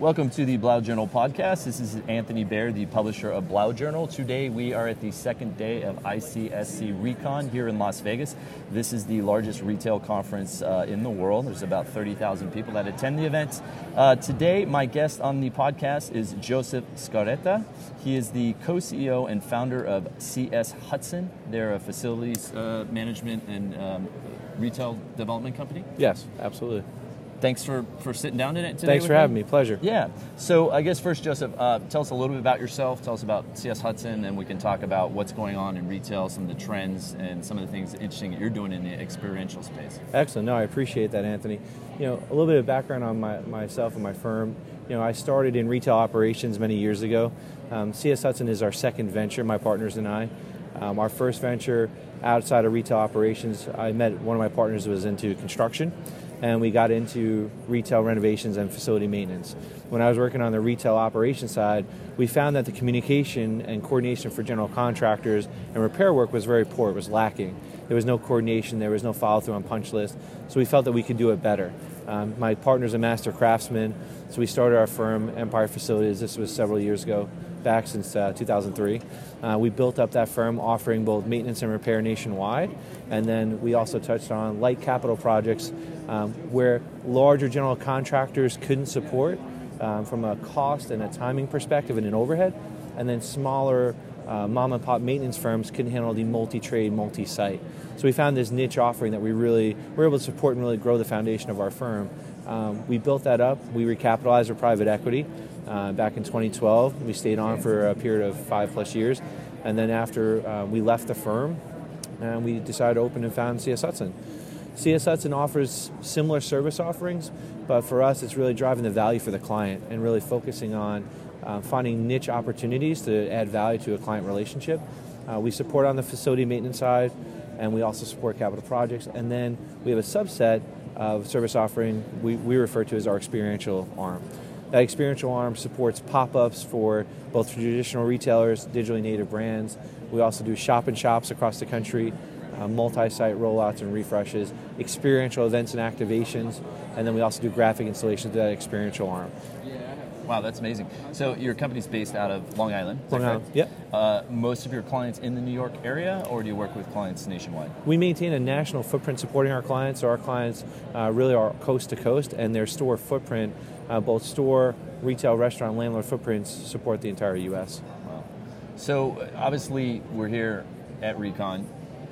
Welcome to the Blau Journal podcast. This is Anthony Bayer, the publisher of Blau Journal. Today we are at the second day of ICSC Recon here in Las Vegas. This is the largest retail conference uh, in the world. There's about 30,000 people that attend the event. Uh, today, my guest on the podcast is Joseph Scaretta. He is the co CEO and founder of CS Hudson. They're a facilities uh, management and um, retail development company. Yes, absolutely thanks for, for sitting down today. Thanks for me. having me. Pleasure. Yeah. So I guess first, Joseph, uh, tell us a little bit about yourself. Tell us about CS Hudson, and we can talk about what's going on in retail, some of the trends, and some of the things interesting that you're doing in the experiential space. Excellent. No, I appreciate that, Anthony. You know, a little bit of background on my, myself and my firm. You know, I started in retail operations many years ago. Um, CS Hudson is our second venture, my partners and I. Um, our first venture outside of retail operations, I met one of my partners was into construction and we got into retail renovations and facility maintenance. When I was working on the retail operations side, we found that the communication and coordination for general contractors and repair work was very poor, it was lacking. There was no coordination, there was no follow through on punch list, so we felt that we could do it better. Um, my partner's a master craftsman, so we started our firm, Empire Facilities, this was several years ago back since uh, 2003. Uh, we built up that firm offering both maintenance and repair nationwide, and then we also touched on light capital projects um, where larger general contractors couldn't support um, from a cost and a timing perspective and an overhead, and then smaller uh, mom and pop maintenance firms couldn't handle the multi-trade, multi-site. So we found this niche offering that we really were able to support and really grow the foundation of our firm. Um, we built that up. We recapitalized our private equity uh, back in 2012. We stayed on for a period of five plus years. And then after uh, we left the firm, and we decided to open and found CS Hudson. CS Hudson offers similar service offerings, but for us, it's really driving the value for the client and really focusing on uh, finding niche opportunities to add value to a client relationship. Uh, we support on the facility maintenance side, and we also support capital projects. And then we have a subset of service offering we, we refer to as our experiential arm. That experiential arm supports pop ups for both traditional retailers, digitally native brands. We also do shop and shops across the country, uh, multi site rollouts and refreshes, experiential events and activations, and then we also do graphic installations to that experiential arm. Wow, that's amazing. So your company's based out of Long Island. Long Island. Yep. Uh, most of your clients in the New York area, or do you work with clients nationwide? We maintain a national footprint supporting our clients. So our clients uh, really are coast to coast, and their store footprint uh, both store, retail, restaurant, landlord footprints support the entire U.S. Wow. So obviously we're here at Recon.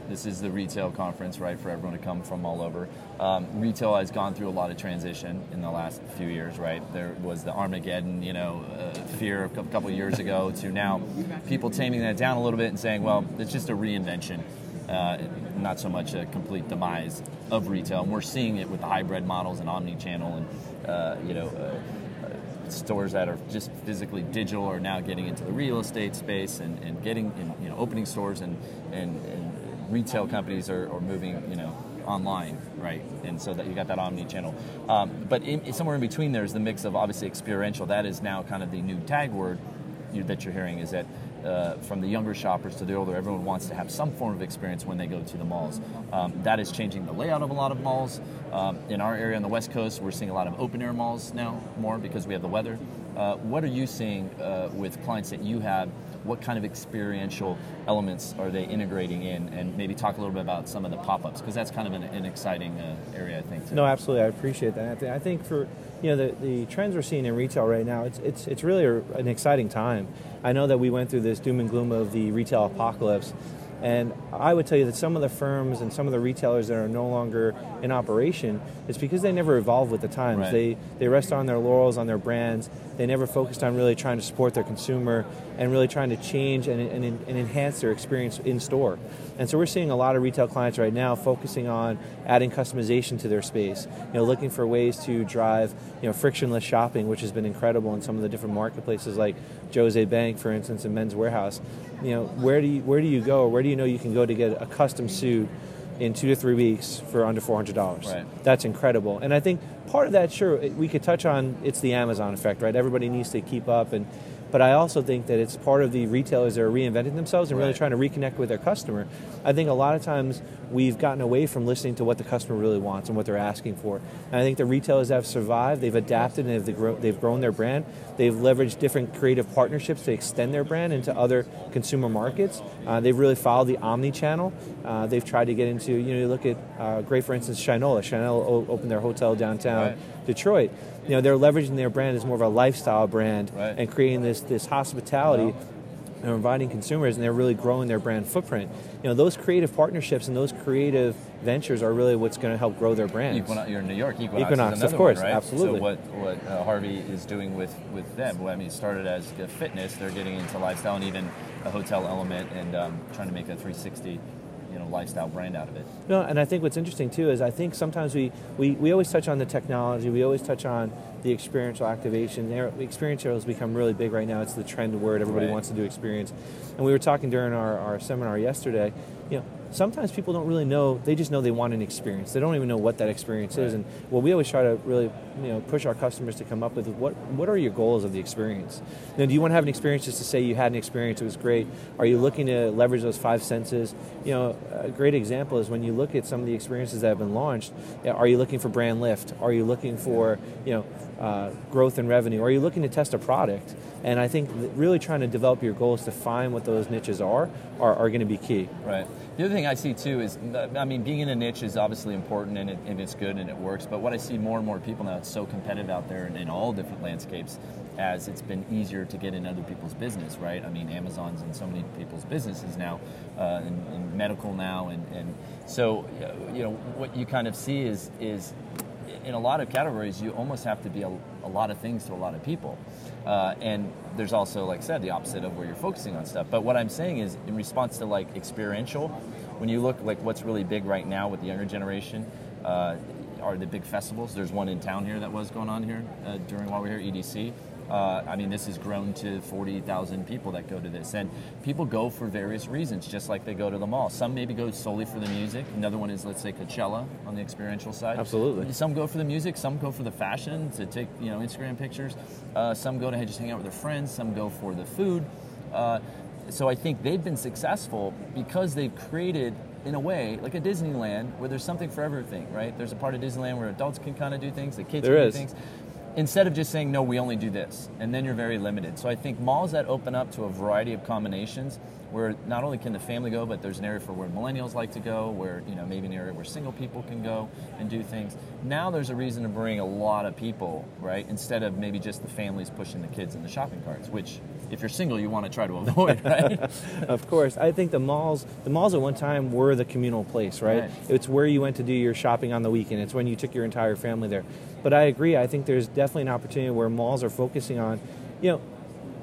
This is the retail conference, right, for everyone to come from all over. Um, retail has gone through a lot of transition in the last few years, right? There was the Armageddon, you know, uh, fear a couple years ago to now people taming that down a little bit and saying, well, it's just a reinvention. Uh, not so much a complete demise of retail. And we're seeing it with the hybrid models and omni-channel and uh, you know, uh, uh, stores that are just physically digital are now getting into the real estate space and, and getting, in, you know, opening stores and, and, and retail companies are, are, moving, you know, online, right? And so that you got that omni-channel. Um, but in, somewhere in between there is the mix of obviously experiential. That is now kind of the new tag word you, that you're hearing is that uh, from the younger shoppers to the older, everyone wants to have some form of experience when they go to the malls. Um, that is changing the layout of a lot of malls. Um, in our area on the West Coast, we're seeing a lot of open air malls now more because we have the weather. Uh, what are you seeing uh, with clients that you have? What kind of experiential elements are they integrating in? And maybe talk a little bit about some of the pop ups because that's kind of an, an exciting uh, area, I think. Too. No, absolutely. I appreciate that. I think for you know the, the trends we're seeing in retail right now, it's it's it's really a, an exciting time. I know that we went through this doom and gloom of the retail apocalypse, and I would tell you that some of the firms and some of the retailers that are no longer in operation, it's because they never evolved with the times. Right. They they rest on their laurels, on their brands. They never focused on really trying to support their consumer and really trying to change and, and, and enhance their experience in store. And so we're seeing a lot of retail clients right now focusing on adding customization to their space. You know, looking for ways to drive you know frictionless shopping, which has been incredible in some of the different marketplaces like Jos. A. Bank, for instance, and Men's Wearhouse. You know, where do you where do you go? Where do you know you can go to get a custom suit in two to three weeks for under four hundred dollars? Right. That's incredible. And I think part of that, sure, we could touch on. It's the Amazon effect, right? Everybody needs to keep up and. But I also think that it's part of the retailers that are reinventing themselves and really trying to reconnect with their customer. I think a lot of times we've gotten away from listening to what the customer really wants and what they're asking for. And I think the retailers have survived, they've adapted, and they've, grown, they've grown their brand. They've leveraged different creative partnerships to extend their brand into other consumer markets. Uh, they've really followed the omni-channel. Uh, they've tried to get into, you know, you look at, uh, great for instance, Shinola. Shinola opened their hotel downtown Right. Detroit. You know, they're leveraging their brand as more of a lifestyle brand Right. and creating this, this hospitality and inviting consumers and they're really growing their brand footprint. You know, those creative partnerships and those creative ventures are really what's going to help grow their brands. Equinox, you're in New York. Equinox, Equinox, is of course, one, right? absolutely. So what what uh, Harvey is doing with with them? Well, I mean, it started as fitness. They're getting into lifestyle and even a hotel element and um, trying to make a 360, you know, lifestyle brand out of it. No, and I think what's interesting too is I think sometimes we, we, we always touch on the technology, we always touch on the experiential activation. Experiential has become really big right now. It's the trend word. Everybody Right. wants to do experience. And we were talking during our, our seminar yesterday, you know, sometimes people don't really know, they just know they want an experience. They don't even know what that experience is. And what we always try to really, you know, push our customers to come up with what, what are your goals of the experience? Know, do you want to have an experience just to say you had an experience, it was great? Are you looking to leverage those five senses? You know, a great example is when you look at some of the experiences that have been launched, are you looking for brand lift? Are you looking for, you know, uh, growth in revenue? Are you looking to test a product? And I think really trying to develop your goals to find what those niches are are, are going to be key. Right. The other thing I see too is, I mean, being in a niche is obviously important and, it, and it's good and it works. But what I see more and more people now, it's so competitive out there in, in all different landscapes, as it's been easier to get in other people's business, right? I mean, Amazon's in so many people's businesses now, uh, medical now, and, and so uh, you know what you kind of see is is in a lot of categories, you almost have to be a, a lot of things to a lot of people. Uh, and there's also, like I said, the opposite of where you're focusing on stuff. But what I'm saying is, in response to like experiential, when you look like what's really big right now with the younger generation, uh, are the big festivals. There's one in town here that was going on here uh, during while we were here, EDC. Uh, I mean, this has grown to 40,000 people that go to this. And people go for various reasons, just like they go to the mall. Some maybe go solely for the music. Another one is, let's say, Coachella on the experiential side. Absolutely. Some go for the music, some go for the fashion, to take, you know, Instagram pictures. Uh, some go to just hang out with their friends. Some go for the food. Uh, so I think they've been successful because they've created in a way like a Disneyland where there's something for everything, right? There's a part of Disneyland where adults can kind of do things, the kids There can is. do things. Instead of just saying no, we only do this, and then you're very limited. So I think malls that open up to a variety of combinations, where not only can the family go, but there's an area for where millennials like to go, where you know maybe an area where single people can go and do things. Now there's a reason to bring a lot of people, right? Instead of maybe just the families pushing the kids in the shopping carts, which if you're single, you want to try to avoid, right? of course. I think the malls, the malls at one time were the communal place, right? Right. It's where you went to do your shopping on the weekend. It's when you took your entire family there. But I agree. I think there's definitely an opportunity where malls are focusing on, you know,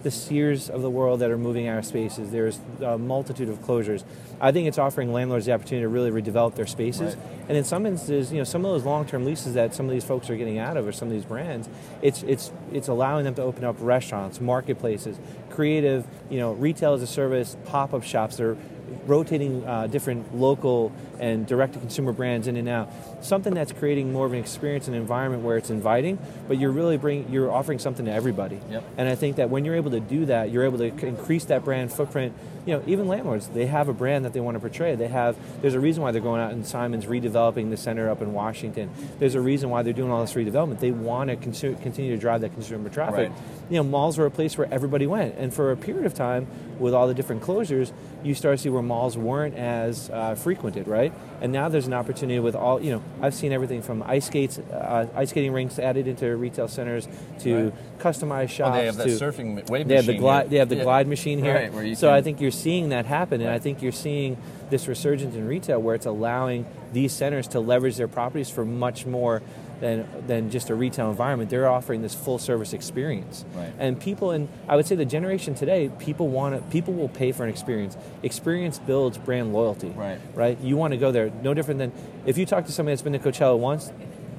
the Sears of the world that are moving out of spaces. There's a multitude of closures. I think it's offering landlords the opportunity to really redevelop their spaces. Right. And in some instances, you know, some of those long-term leases that some of these folks are getting out of, or some of these brands, it's it's it's allowing them to open up restaurants, marketplaces, creative, you know, retail as a service, pop-up shops. They're rotating uh, different local and direct-to-consumer brands in and out. Something that's creating more of an experience and environment where it's inviting, but you're really bring you're offering something to everybody. Yep. And I think that when you're able to do that, you're able to increase that brand footprint. You know, even landlords, they have a brand that they want to portray. They have. There's a reason why they're going out and Simon's redeveloping the center up in Washington. There's a reason why they're doing all this redevelopment. They want to consu- continue to drive that consumer traffic. Right. You know, malls were a place where everybody went, and for a period of time, with all the different closures, you start to see where malls weren't as uh, frequented, right? And now there's an opportunity with all. You know, I've seen everything from ice skates, uh, ice skating rinks added into retail centers to Right. customized shops. oh, they have that to, surfing wave they have the glide. They have the Yeah. glide machine here. Right, so can- I think you're seeing that happen, and I think you're seeing this resurgence in retail where it's allowing these centers to leverage their properties for much more than than just a retail environment. They're offering this full service experience, Right. and people, and I would say the generation today, people want to, people will pay for an experience. Experience builds brand loyalty, Right. Right. You want to go there. No different than if you talk to somebody that's been to Coachella once.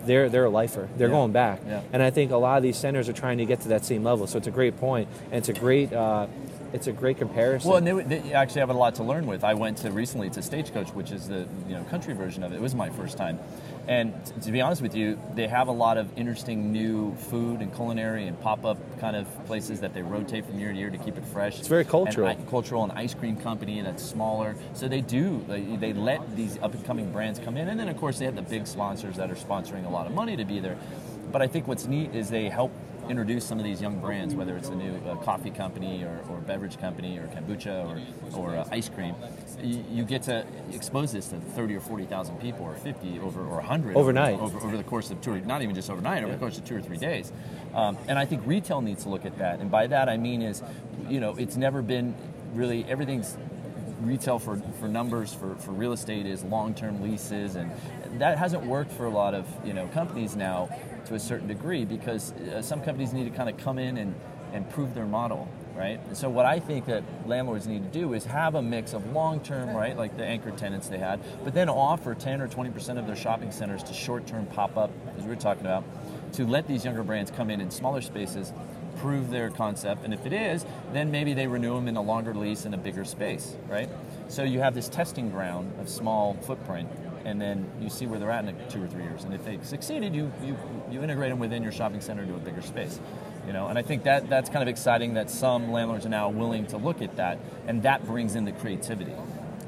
They're, they're a lifer. They're Yeah. going back. Yeah. And I think a lot of these centers are trying to get to that same level. So it's a great point, and it's a great uh, it's a great comparison. Well, and they, they actually have a lot to learn with. I went to recently to Stagecoach, which is the you know country version of it. It was my first time, and t- to be honest with you, they have a lot of interesting new food and culinary and pop up kind of places that they rotate from year to year to keep it fresh. It's very cultural. And, I- cultural, and ice cream company that's smaller. So they do they, they let these up and coming brands come in, and then of course they have the big sponsors that are sponsoring a lot of money to be there. But I think what's neat is they help introduce some of these young brands, whether it's a new uh, coffee company or, or beverage company or kombucha or, or uh, ice cream. You, you get to expose this to 30 or 40,000 people or 50 over or 100 Overnight. over, over, the course of two, or- not even just overnight, over the course of two or three days. Um, and I think retail needs to look at that. And by that I mean is, you know, it's never been really everything's retail for, for numbers for, for real estate is long-term leases and that hasn't worked for a lot of you know companies now to a certain degree because uh, some companies need to kind of come in and, and prove their model right and so what i think that landlords need to do is have a mix of long-term right like the anchor tenants they had but then offer 10 or 20% of their shopping centers to short-term pop-up as we were talking about to let these younger brands come in in smaller spaces prove their concept, and if it is, then maybe they renew them in a longer lease in a bigger space, right? So you have this testing ground of small footprint, and then you see where they're at in two or three years. And if they succeeded, you you, you integrate them within your shopping center to a bigger space, you know. And I think that that's kind of exciting that some landlords are now willing to look at that, and that brings in the creativity.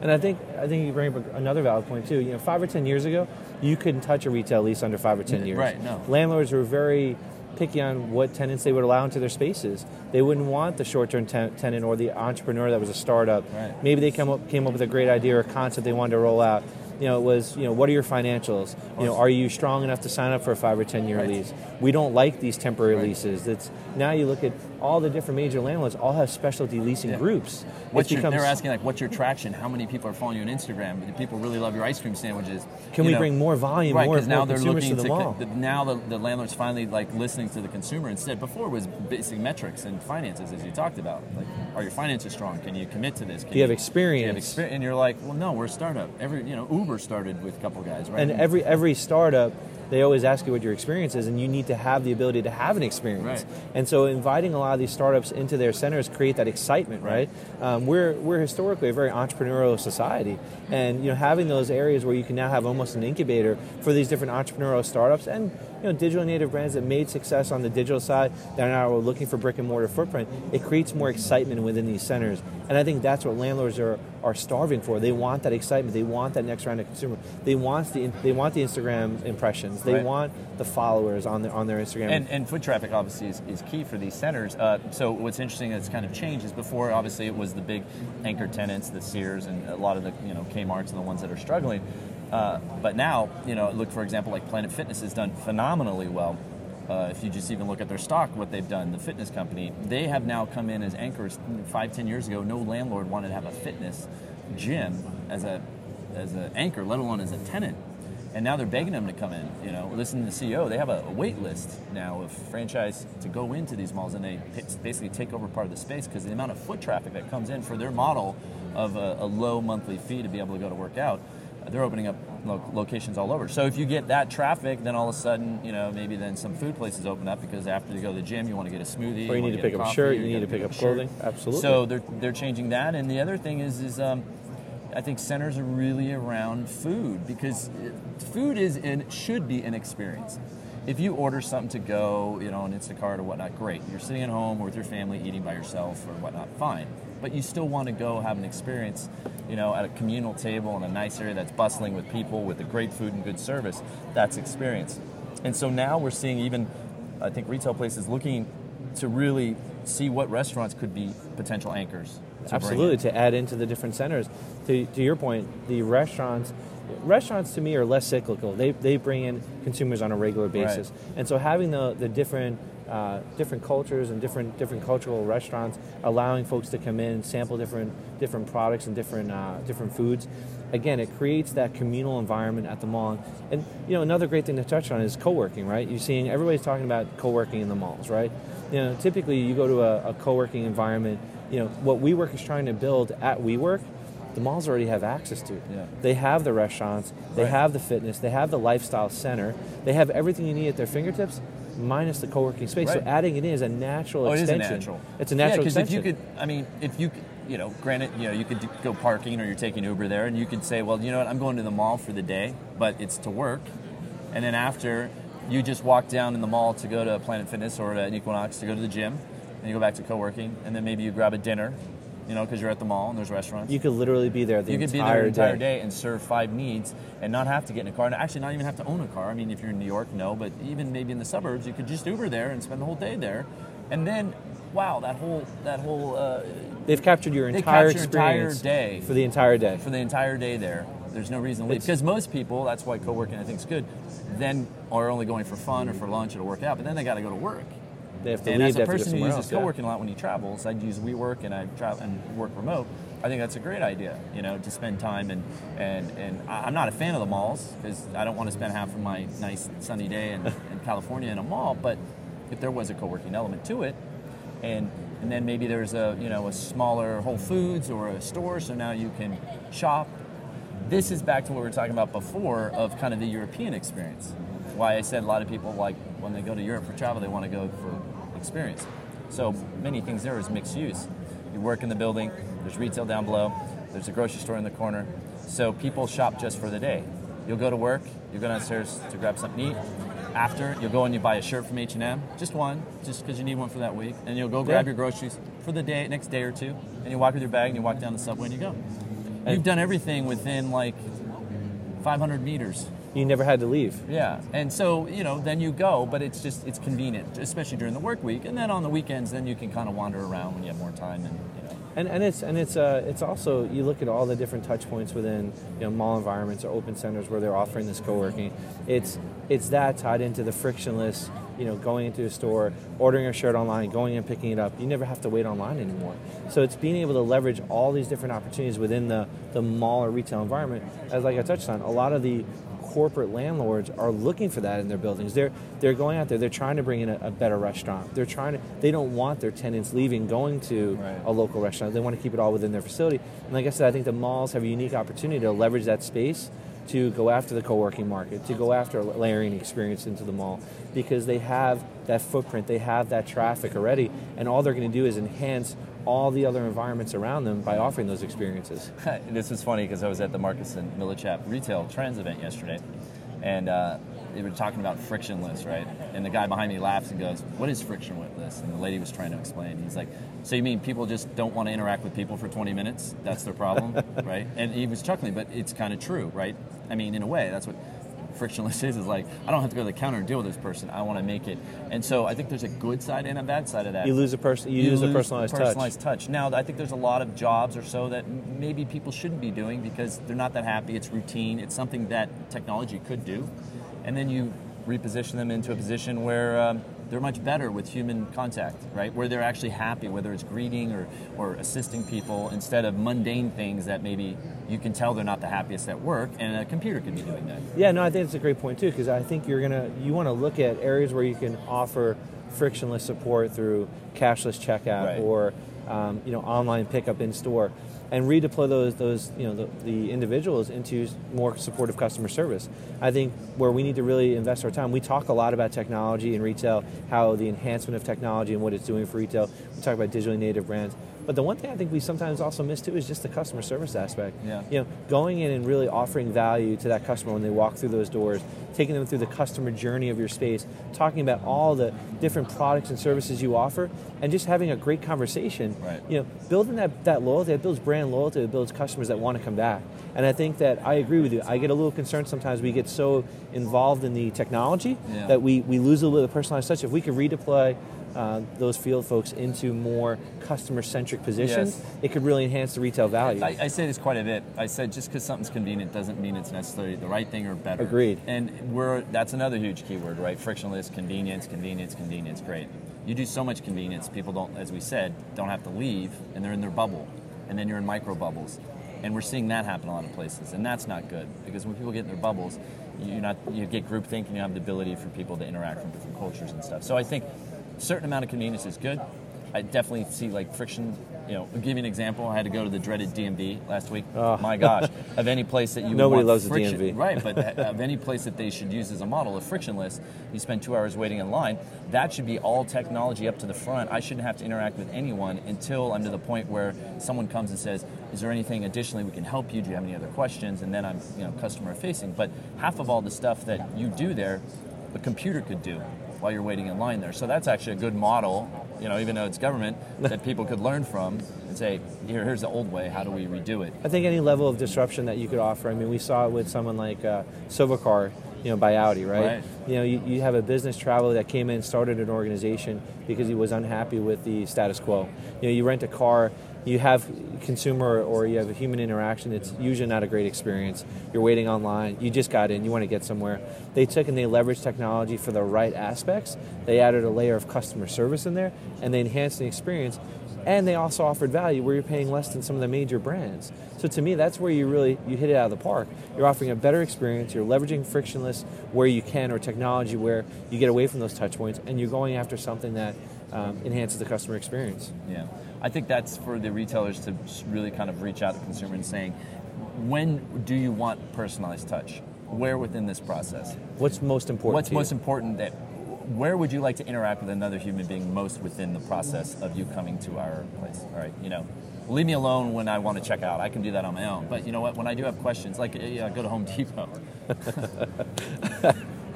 And I think I think you bring up another valid point too. You know, five or ten years ago, you couldn't touch a retail lease under five or ten years. Right, no. Landlords were very picky on what tenants they would allow into their spaces. They wouldn't want the short-term ten- tenant or the entrepreneur that was a startup. Right. Maybe they come up came up with a great idea or a concept they wanted to roll out. You know, it was you know what are your financials? You know, are you strong enough to sign up for a five or ten year Right. lease? We don't like these temporary Right. leases. It's now you look at all the different major landlords all have specialty leasing Yeah. groups. What's your, becomes- they're asking like, what's your traction? How many people are following you on Instagram? Do people really love your ice cream sandwiches? Can You we know, bring more volume, Right, more- now more they're looking to the mall? the- now the, the landlord's finally like listening to the consumer instead. Before it was basic metrics and finances, as you talked about. Like, are your finances strong? Can you commit to this? Can Do you have Do you have experience? experience? And you're like, well, no, we're a startup. Every you know, Uber started with a couple guys, right? And every every startup, they always ask you what your experience is, and you need to have the ability to have an experience. Right. And so, inviting a lot of these startups into their centers create that excitement, right? Um, we're we're historically a very entrepreneurial society, and you know, having those areas where you can now have almost an incubator for these different entrepreneurial startups and you know, digital native brands that made success on the digital side that are now looking for brick and mortar footprint. It creates more excitement within these centers, and I think that's what landlords are are starving for. They want that excitement. They want that next round of consumer. They want the they want the Instagram impressions. They Right. want the followers on their on their Instagram. And, and foot traffic obviously is, is key for these centers. Uh, so what's interesting that's kind of changed is before obviously it was the big anchor tenants, the Sears and a lot of the you know Kmart's and the ones that are struggling. Uh, but now you know look for example like Planet Fitness has done phenomenally well. Uh, if you just even look at their stock, what they've done, the fitness company, they have now come in as anchors. Five, ten years ago, no landlord wanted to have a fitness gym as a as an anchor, let alone as a tenant. And now they're begging them to come in. You know, listen to the CEO. They have a, a wait list now of franchise to go into these malls, and they basically take over part of the space because the amount of foot traffic that comes in for their model of a, a low monthly fee to be able to go to work out. They're opening up lo- locations all over. So if you get that traffic, then all of a sudden, you know, maybe then some food places open up because after you go to the gym, you want to get a smoothie, Or you wanna need to pick up a shirt, you need gotta pick up clothing. Absolutely. So they're they're changing that, and the other thing is is um, I think centers are really around food because food is and should be an experience. If you order something to go, you know, on Instacart or whatnot, great. You're sitting at home or with your family eating by yourself or whatnot, fine. But you still want to go have an experience, you know, at a communal table in a nice area that's bustling with people with a great food and good service. That's experience. And so now we're seeing even, I think, retail places looking to really see what restaurants could be potential anchors. to Absolutely, to add into the different centers. To, to your point, the restaurants, restaurants to me are less cyclical. They, they bring in consumers on a regular basis, and so having the, the different uh, different cultures and different different cultural restaurants, allowing folks to come in and sample different different products and different uh, different foods. Again, it creates that communal environment at the mall. And you know, another great thing to touch on is co-working, right? You're seeing everybody's talking about co-working in the malls, right? You know, typically you go to a, a co-working environment. You know, what WeWork is trying to build at WeWork, the malls already have access to. Yeah. They have the restaurants, they Right. have the fitness, they have the lifestyle center, they have everything you need at their fingertips. Minus the co-working space. So adding it in is a natural Oh, it is extension. a natural. It's a natural Yeah, because if you could, I mean, if you, you know, granted, you know, you could go parking or you're taking Uber there, and you could say, well, you know what, I'm going to the mall for the day, but it's to work, and then after, you just walk down in the mall to go to Planet Fitness or to Equinox to go to the gym, and you go back to co-working, and then maybe you grab a dinner, you know, because you're at the mall and there's restaurants. you could literally be there the you could be entire there the entire day. day and serve five needs and not have to get in a car and actually not even have to own a car. I mean, if you're in New York, no, but even maybe in the suburbs, you could just Uber there and spend the whole day there. And then, wow, that whole that whole uh, They've captured your entire capture your entire experience day. for the entire day. for the entire day there. There's no reason to leave because most people. That's why co-working I think is good. Then are only going for fun or for lunch or to work out, but then they got to go to work. They have to And leave. as a have to go person who uses else, co-working a lot when he travels, I'd use WeWork and I travel and work remote. I think that's a great idea, you know, to spend time and and and I'm not a fan of the malls because I don't want to spend half of my nice sunny day in, in California in a mall. But if there was a co-working element to it, and and then maybe there's a you know a smaller Whole Foods or a store, so now you can shop. This is back to what we were talking about before of kind of the European experience. Why I said a lot of people like when they go to Europe for travel, they want to go for experience. So many things there is mixed use. You work in the building, there's retail down below, there's a grocery store in the corner. So people shop just for the day. You'll go to work, you go downstairs to grab something to eat. After, you'll go and you buy a shirt from H&M, just one, just because you need one for that week. And you'll go grab Yeah. your groceries for the day, next day or two. And you walk with your bag and you walk down the subway and you go. You've done everything within like 500 meters. You never had to leave. Yeah, and so you know, then you go, but it's just it's convenient, especially during the work week, and then on the weekends, then you can kind of wander around when you have more time, and you know. And, and it's and it's uh, it's also you look at all the different touch points within you know mall environments or open centers where they're offering this co-working. It's it's that tied into the frictionless you know going into a store, ordering a shirt online, going and picking it up. You never have to wait online anymore. So it's being able to leverage all these different opportunities within the the mall or retail environment. As like I touched on, a lot of the corporate landlords are looking for that in their buildings. They're they're going out there. They're trying to bring in a, a better restaurant. They're trying to. They don't want their tenants leaving, going to Right. a local restaurant. They want to keep it all within their facility. And like I said, I think the malls have a unique opportunity to leverage that space to go after the co-working market, to go after layering experience into the mall, because they have that footprint, they have that traffic already, and all they're going to do is enhance all the other environments around them by offering those experiences. this was funny because I was at the Marcus and Millichap Retail Trends event yesterday, and uh, they were talking about frictionless, right? And the guy behind me laughs and goes, "What is frictionless?" And the lady was trying to explain. He's like, "So you mean people just don't want to interact with people for 20 minutes? That's their problem, right?" And he was chuckling, but it's kind of true, right? I mean, in a way, that's what frictionless is. Is like I don't have to go to the counter and deal with this person. I want to make it. And so I think there's a good side and a bad side of that You lose a person, you, lose a personalized, personalized touch. Now, I think there's a lot of jobs or so that maybe people shouldn't be doing because they're not that happy. It's routine. It's something that technology could do, and then you reposition them into a position where um, they're much better with human contact, right? Where they're actually happy, whether it's greeting or, or assisting people instead of mundane things that maybe you can tell they're not the happiest at work, and a computer could be doing that. Yeah, no, I think it's a great point too because I think you're gonna you want to look at areas where you can offer frictionless support through cashless checkout Right. or um, you know online pickup in store, and redeploy those those you know the, the individuals into more supportive customer service. I think where we need to really invest our time. We talk a lot about technology in retail, how the enhancement of technology and what it's doing for retail. We talk about digitally native brands. But the one thing I think we sometimes also miss too is just the customer service aspect. Yeah. You know, going in and really offering value to that customer when they walk through those doors, taking them through the customer journey of your space, talking about all the different products and services you offer, and just having a great conversation. Right. You know, building that, that loyalty, it builds brand loyalty, it builds customers that want to come back. And I think that I agree with you. I get a little concerned sometimes we get so involved in the technology Yeah. that we, we lose a little bit of the personalized touch. If we could redeploy uh, those field folks into more customer centric positions, Yes. it could really enhance the retail value. I, I say this quite a bit. I said just because something's convenient doesn't mean it's necessarily the right thing or better. Agreed. And we're that's another huge keyword, right? Frictionless, convenience, convenience, convenience. Great. You do so much convenience, people don't, as we said, don't have to leave, and they're in their bubble, and then you're in micro bubbles, and we're seeing that happen a lot of places, and that's not good because when people get in their bubbles, you not you get groupthink, and you have the ability for people to interact from different cultures and stuff. So I think certain amount of convenience is good. I definitely see like friction. You know, I'll give you an example. I had to go to the dreaded DMV last week. Oh. My gosh, of any place that you Nobody want loves the friction, DMV. right? But of any place that they should use as a model of frictionless, you spend two hours waiting in line. That should be all technology up to the front. I shouldn't have to interact with anyone until I'm to the point where someone comes and says, "Is there anything additionally we can help you? Do you have any other questions?" And then I'm, you know, customer facing. But half of all the stuff that you do there, a computer could do while you're waiting in line there. So that's actually a good model, you know, even though it's government, that people could learn from and say, Here, here's the old way. How do we redo it? I think any level of disruption that you could offer. I mean, we saw it with someone like uh, Silvercar, you know, by Audi, right? Right. You know, you, you have a business traveler that came in, started an organization because he was unhappy with the status quo. You know, you rent a car, you have consumer or you have a human interaction. It's usually not a great experience. You're waiting online. You just got in. You want to get somewhere. They took and they leveraged technology for the right aspects. They added a layer of customer service in there, and they enhanced the experience. And they also offered value where you're paying less than some of the major brands. So to me, that's where you really you hit it out of the park. You're offering a better experience. You're leveraging frictionless where you can, or technology where you get away from those touch points, and you're going after something that um, enhances the customer experience. Yeah. I think that's for the retailers to really kind of reach out to the consumer and saying, when do you want personalized touch? Where within this process? What's most important? What's most important that where would you like to interact with another human being most within the process of you coming to our place? All right, you know, leave me alone when I want to check out. I can do that on my own. But you know what? When I do have questions, like yeah, I go to Home Depot.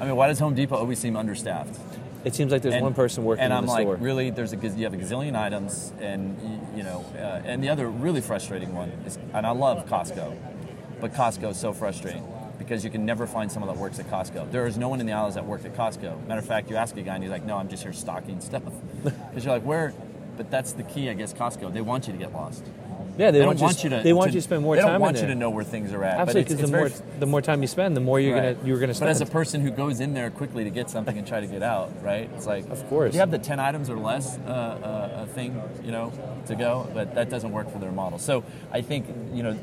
I mean, why does Home Depot always seem understaffed? It seems like there's And- one person working and I'm the like, store. really? There's a you have a gazillion items, and you know, uh, and the other really frustrating one is, and I love Costco, but Costco is so frustrating because you can never find someone that works at Costco. There is no one in the aisles that worked at Costco. Matter of fact, you ask a guy and he's like, "No, I'm just here stocking stuff," because you're like, "Where?" But that's the key, I guess. Costco, they want you to get lost. Yeah, they, They, want, don't want you to. They want you to spend more they time. don't want in you there. to know where things are at. Absolutely, because the more the more time you spend, the more you're Right. gonna you're gonna But as a person who goes in there quickly to get something and try to get out, right? It's like, Of course. you have the ten items or less uh, uh, a thing, you know, to go, but that doesn't work for their model. So I think you know,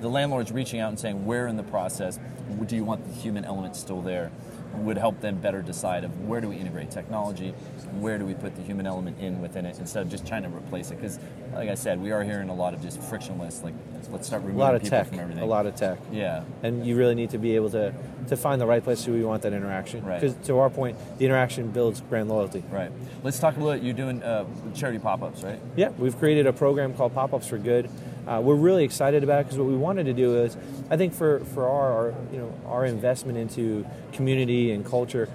the landlord's reaching out and saying, where in the process do you want the human element still there? Would help them better decide of where do we integrate technology, where do we put the human element in within it instead of just trying to replace it. Because, like I said, we are hearing a lot of just frictionless. Like, let's start removing a lot of people tech, from everything. a lot of tech. Yeah. and you really need to be able to to find the right place where you want that interaction. Right. Because to our point, the interaction builds brand loyalty. Right. Let's talk a little. You're doing uh, charity pop-ups, right? Yeah, we've created a program called Pop Ups for Good. Uh, we're really excited about it because what we wanted to do is, I think for, for our, our you know our investment into community and culture,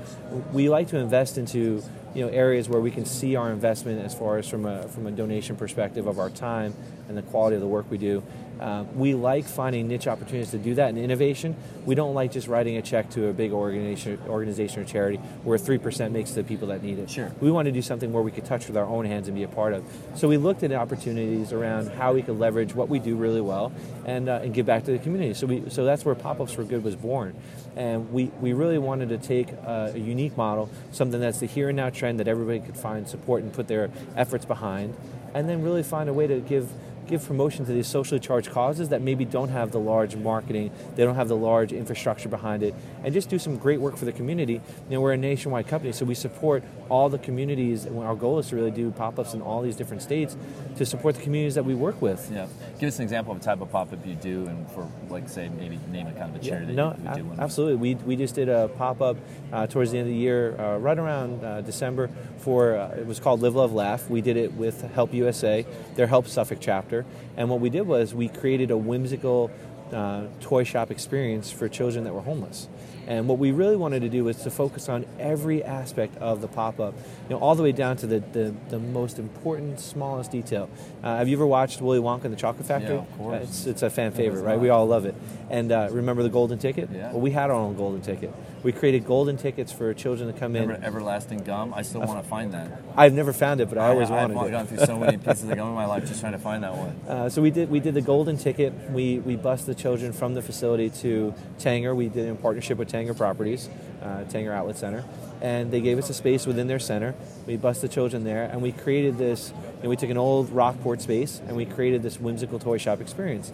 we like to invest into you know areas where we can see our investment as far as from a from a donation perspective of our time and the quality of the work we do. Um, we like finding niche opportunities to do that in innovation. We don't like just writing a check to a big organization, organization or charity where three percent makes to the people that need it. Sure. We want to do something where we could touch with our own hands and be a part of. So we looked at opportunities around how we could leverage what we do really well and, uh, and give back to the community. So we so that's where Pop Ups for Good was born, and we, we really wanted to take a, a unique model, something that's the here and now trend that everybody could find support and put their efforts behind, and then really find a way to give give promotion to these socially charged causes that maybe don't have the large marketing, they don't have the large infrastructure behind it, and just do some great work for the community. You know, we're a nationwide company, so we support all the communities, and our goal is to really do pop-ups in all these different states to support the communities that we work with. Yeah. Give us an example of a type of pop-up you do, and for like say maybe name a kind of a charity no, that you a- absolutely. We, we just did a pop up uh, towards the end of the year, uh, right around uh, December. For uh, it was called Live, Love, Laugh. We did it with Help USA, their Help Suffolk chapter, and what we did was we created a whimsical uh, toy shop experience for children that were homeless. And what we really wanted to do was to focus on every aspect of the pop up, you know, all the way down to the, the, the most important, smallest detail. Uh, have you ever watched Willy Wonka and the Chocolate Factory? Yeah, of course. Uh, it's, it's a fan favorite, right? not. We all love it. And uh, remember the golden ticket? Yeah. Well, we had our own golden ticket. We created golden tickets for children to come in. Ever, everlasting gum. I still want to find that. I've never found it, but I always wanted to. I've gone through so many pieces of gum in my life just trying to find that one. Uh, so we did we did the golden ticket. We we bused the children from the facility to Tanger. We did it in partnership with Tanger Properties, uh, Tanger Outlet Center, and they gave us a space within their center. We bused the children there, and we created this. You know, we took an old Rockport space and we created this whimsical toy shop experience.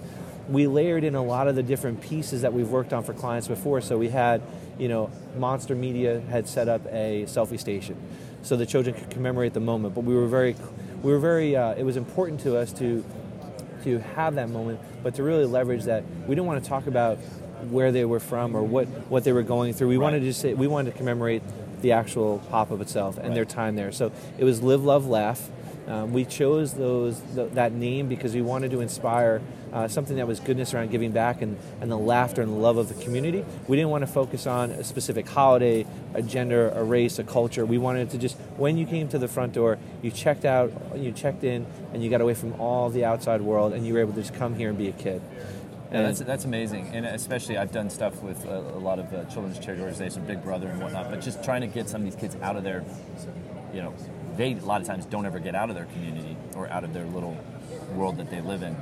We layered in a lot of the different pieces that we've worked on for clients before. So we had, you know, Monster Media had set up a selfie station. so the children could commemorate the moment. But we were very, we were very. Uh, it was important to us to to have that moment, but to really leverage that. We didn't want to talk about where they were from or what, what they were going through. We Right. wanted to say we wanted to commemorate the actual pop up itself and Right. their time there. So it was live, love, laugh. Um, we chose those th- that name because we wanted to inspire uh, something that was goodness around giving back and, and the laughter and the love of the community. We didn't want to focus on a specific holiday, a gender, a race, a culture. We wanted to just when you came to the front door, you checked out, you checked in, and you got away from all the outside world, and you were able to just come here and be a kid. Yeah, that's, that's amazing, and especially I've done stuff with a, a lot of uh, children's charity organizations, Big Brother and whatnot. But just trying to get some of these kids out of their, you know, they a lot of times don't ever get out of their community or out of their little world that they live in.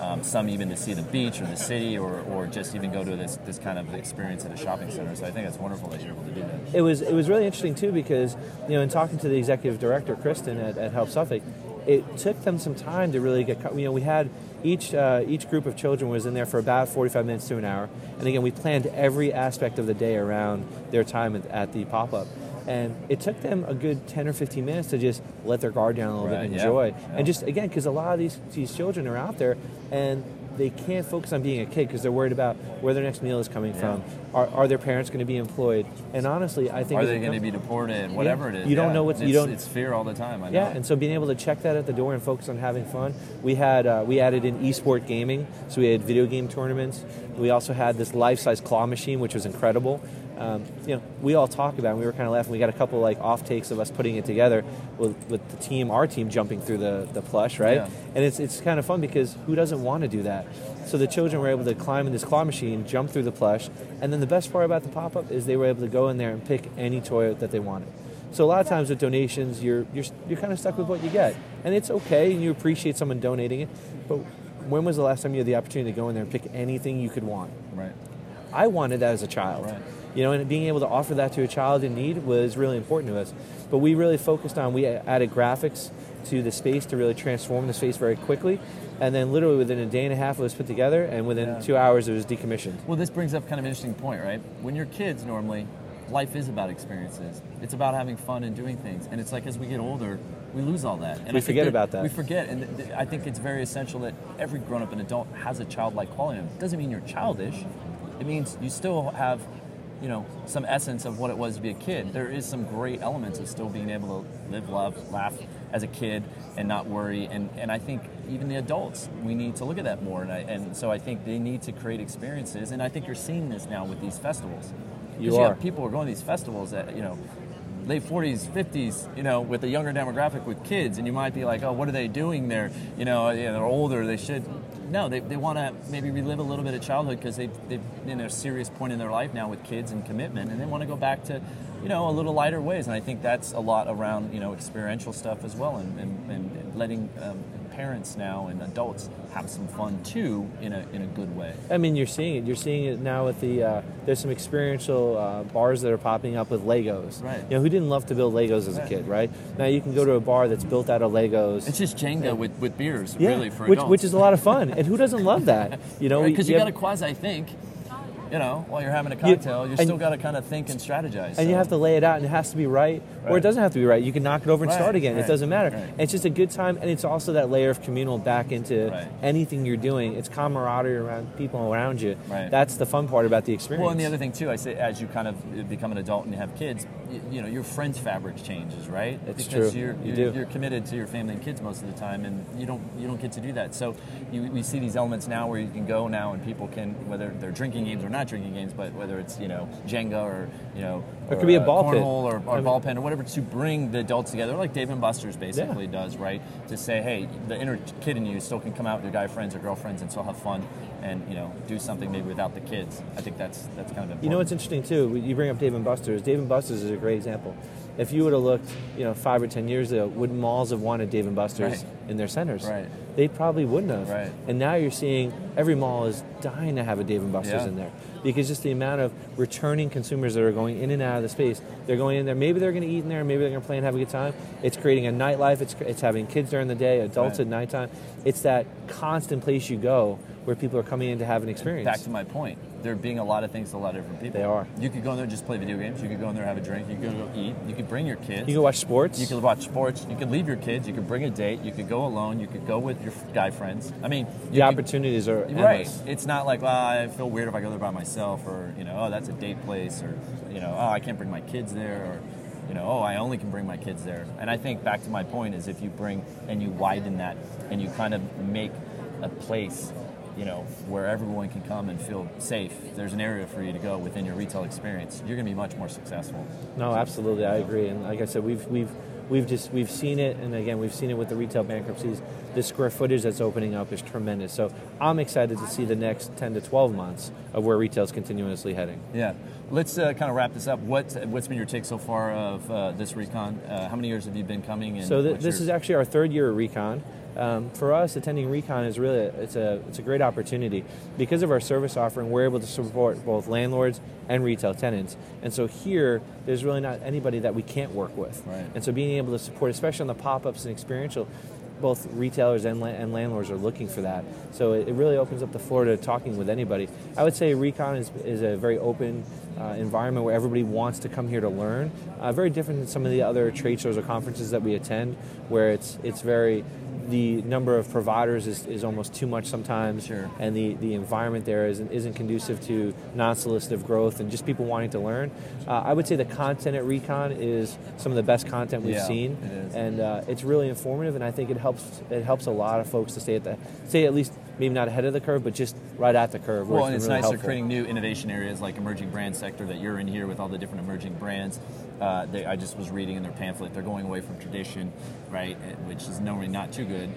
Um, some even to see the beach or the city, or, or just even go to this, this kind of experience at a shopping center. So I think it's wonderful that you're able to do that. it was it was really interesting too because you know in talking to the executive director Kristen at, at Help Suffolk, it took them some time to really get you know we had each uh, each group of children was in there for about 45 minutes to an hour and again we planned every aspect of the day around their time at, at the pop up. And it took them a good 10 or 15 minutes to just let their guard down a little bit and yeah, enjoy. yeah. And just, again, because a lot of these, these children are out there and they can't focus on being a kid because they're worried about where their next meal is coming Yeah. from. Are, are their parents going to be employed? And honestly, I think Are they going to be deported? Whatever it is. You don't yeah. know what's- you don't- It's fear all the time. I know. Yeah, and so being able to check that at the door and focus on having fun. We had uh, we added in esport gaming, so we had video game tournaments. We also had this life-size claw machine, which was incredible. Um, you know, we all talk about. it, and We were kind of laughing. We got a couple like off takes of us putting it together with, with the team, our team jumping through the, the plush, right? Yeah. And it's it's kind of fun because who doesn't want to do that? So the children were able to climb in this claw machine, jump through the plush, and then the best part about the pop up is they were able to go in there and pick any toy that they wanted. So a lot of times with donations, you're you're you're kind of stuck with what you get, and it's okay, and you appreciate someone donating it. But when was the last time you had the opportunity to go in there and pick anything you could want? Right. I wanted that as a child. Right. You know, and being able to offer that to a child in need was really important to us. But we really focused on we added graphics to the space to really transform the space very quickly, and then literally within a day and a half it was put together, and within Yeah. two hours it was decommissioned. Well, this brings up kind of an interesting point, right? When you're kids, normally, life is about experiences. It's about having fun and doing things. And it's like as we get older, we lose all that. And We forget about that. We forget, and th- th- I think it's very essential that every grown-up and adult has a childlike quality. It doesn't mean you're childish. It means you still have, you know, some essence of what it was to be a kid. There is some great elements of still being able to live, love, laugh as a kid and not worry. And, and I think even the adults, we need to look at that more. And, I, and so I think they need to create experiences. And I think you're seeing this now with these festivals. You have are. people are going to these festivals that, you know, late 40s, 50s, you know, with a younger demographic with kids, and you might be like, oh, what are they doing there? You know, they're older, they should. No, they, they want to maybe relive a little bit of childhood because they've, they've in a serious point in their life now with kids and commitment, and they want to go back to, you know, a little lighter ways. And I think that's a lot around, you know, experiential stuff as well, and, and, and letting um, parents now and adults have some fun too in a, in a good way. I mean, you're seeing it. You're seeing it now with the. Uh, there's some experiential uh, bars that are popping up with Legos. Right. You know, who didn't love to build Legos as a kid, right? Now you can go to a bar that's built out of Legos. It's just Jenga with, with beers, yeah, really, for which adults. which is a lot of fun, and who doesn't love that? You know, because you, have- got to quasi think. You know, while you're having a cocktail, you, still got to kind of think and strategize. and you have to lay it out, and it has to be right, or it doesn't have to be right. You can knock it over and Right, start again. It doesn't matter. right. It's just a good time, and it's also that layer of communal back into Right. anything you're doing. It's camaraderie around people around you. Right. That's the fun part about the experience. Well, and the other thing too, I say, as you kind of become an adult and you have kids, you, you know, your friends' fabric changes, right? It's because true. You're, You you're, do. you're committed to your family and kids most of the time, and you don't you don't get to do that. So you, we see these elements now where you can go now, and people can whether they're drinking games or not drinking games, but whether it's you know Jenga or you know Or it could be a uh, ball pit. or, or I mean- ball pen or whatever to bring the adults together, like Dave and Buster's basically does, right? To say, hey, the inner kid in you still can come out with your guy friends or girlfriends and still have fun, and you know do something maybe without the kids. I think that's that's kind of important. You know what's interesting too? You bring up Dave and Buster's. Dave and Buster's is a great example. If you would have looked, you know, five or ten years ago, would malls have wanted Dave and Buster's Right. in their centers? Right. They probably wouldn't have. Right. And now you're seeing every mall is dying to have a Dave and Buster's Yeah. in there because just the amount of returning consumers that are going in and out of the space. They're going in there. Maybe they're going to eat in there. Maybe they're going to play and have a good time. It's creating a nightlife. It's it's having kids during the day, adults Right. at nighttime. It's that constant place you go where people are coming in to have an experience. Back to my point, there being a lot of things to a lot of different people. They are. You could go in there and just play video games. You could go in there and have a drink. You could go eat. You could bring your kids. You can watch sports. You could watch sports. You could leave your kids. You could bring a date. You could go alone. You could go with your guy friends. I mean, the opportunities are endless. right. It's not like well, I feel weird if I go there by myself, or you know, oh, that's a date place, or you know, oh, I can't bring my kids there, or you know, oh, I only can bring my kids there. And I think back to my point is if you bring and you widen that and you kind of make a place you know, where everyone can come and feel safe, there's an area for you to go within your retail experience, you're going to be much more successful. No, absolutely, I agree. And like I said, we've we've we've just we've seen it, and again, we've seen it with the retail bankruptcies. The square footage that's opening up is tremendous. So I'm excited to see the next 10 to 12 months of where retail is continuously heading. Yeah. Let's uh, kind of wrap this up. What what's been your take so far of uh, this recon? Uh, how many years have you been coming? so th- this is actually our third year at recon. Um, for us, attending Recon is really it's a it's a great opportunity because of our service offering. We're able to support both landlords and retail tenants, and so here there's really not anybody that we can't work with. Right. And so being able to support, especially on the pop-ups and experiential, both retailers and, la- and landlords are looking for that. So it, it, really opens up the floor to talking with anybody. I would say Recon is, is a very open uh, environment where everybody wants to come here to learn. Uh, very different than some of the other trade shows or conferences that we attend, where it's it's very the number of providers is, is almost too much sometimes, sure. and the, the environment there isn't, isn't conducive to non-solicitive growth and just people wanting to learn. Uh, I would say the content at Recon is some of the best content we've yeah, seen, it and uh, it's really informative, and I think it helps it helps a lot of folks to stay at the stay at least maybe not ahead of the curve, but just right at the curve. Well, and it's really nice helpful. they're creating new innovation areas like emerging brand sector that you're in here with all the different emerging brands. Uh, they, I just was reading in their pamphlet, they're going away from tradition, right, which is normally not too good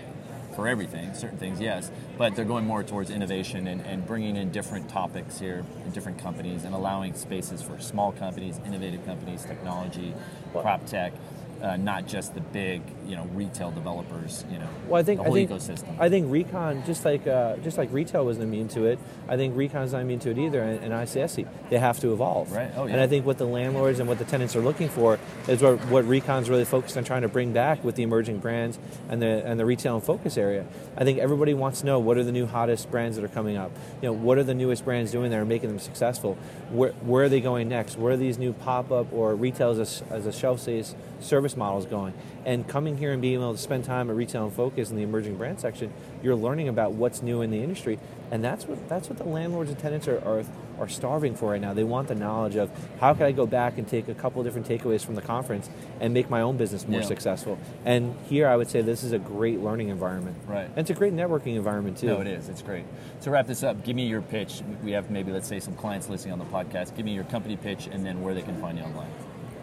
for everything, certain things, yes, but they're going more towards innovation and, and bringing in different topics here in different companies and allowing spaces for small companies, innovative companies, technology, prop tech uh, not just the big, you know, retail developers. You know, well, I think the whole I think, ecosystem. I think Recon, just like uh, just like retail wasn't immune to it, I think Recon's not immune to it either. And, and ICSC, they have to evolve. Right. Oh, yeah. And I think what the landlords and what the tenants are looking for is what, what Recon's really focused on trying to bring back with the emerging brands and the and the retail and focus area. I think everybody wants to know what are the new hottest brands that are coming up. You know, what are the newest brands doing there and making them successful? Where, where are they going next? Where are these new pop up or retail as a, as a shelf space service models going? And coming here and being able to spend time at Retail and Focus in the emerging brand section, you're learning about what's new in the industry, and that's what that's what the landlords and tenants are, are are starving for right now. They want the knowledge of how can I go back and take a couple of different takeaways from the conference and make my own business more yeah. successful. And here, I would say this is a great learning environment. Right. And it's a great networking environment too. No, it is. It's great. To wrap this up, give me your pitch. We have maybe let's say some clients listening on the podcast. Give me your company pitch and then where they can find you online.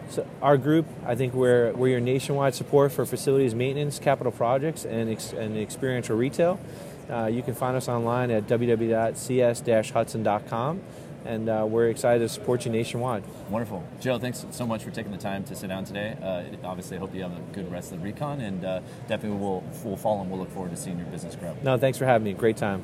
So our group, I think we're, we're your nationwide support for facilities maintenance, capital projects, and, ex, and experiential retail. Uh, you can find us online at www.cs-hudson.com, and uh, we're excited to support you nationwide. Wonderful. Joe, thanks so much for taking the time to sit down today. Uh, obviously, I hope you have a good rest of the recon, and uh, definitely we'll, we'll follow and we'll look forward to seeing your business grow. No, thanks for having me. Great time.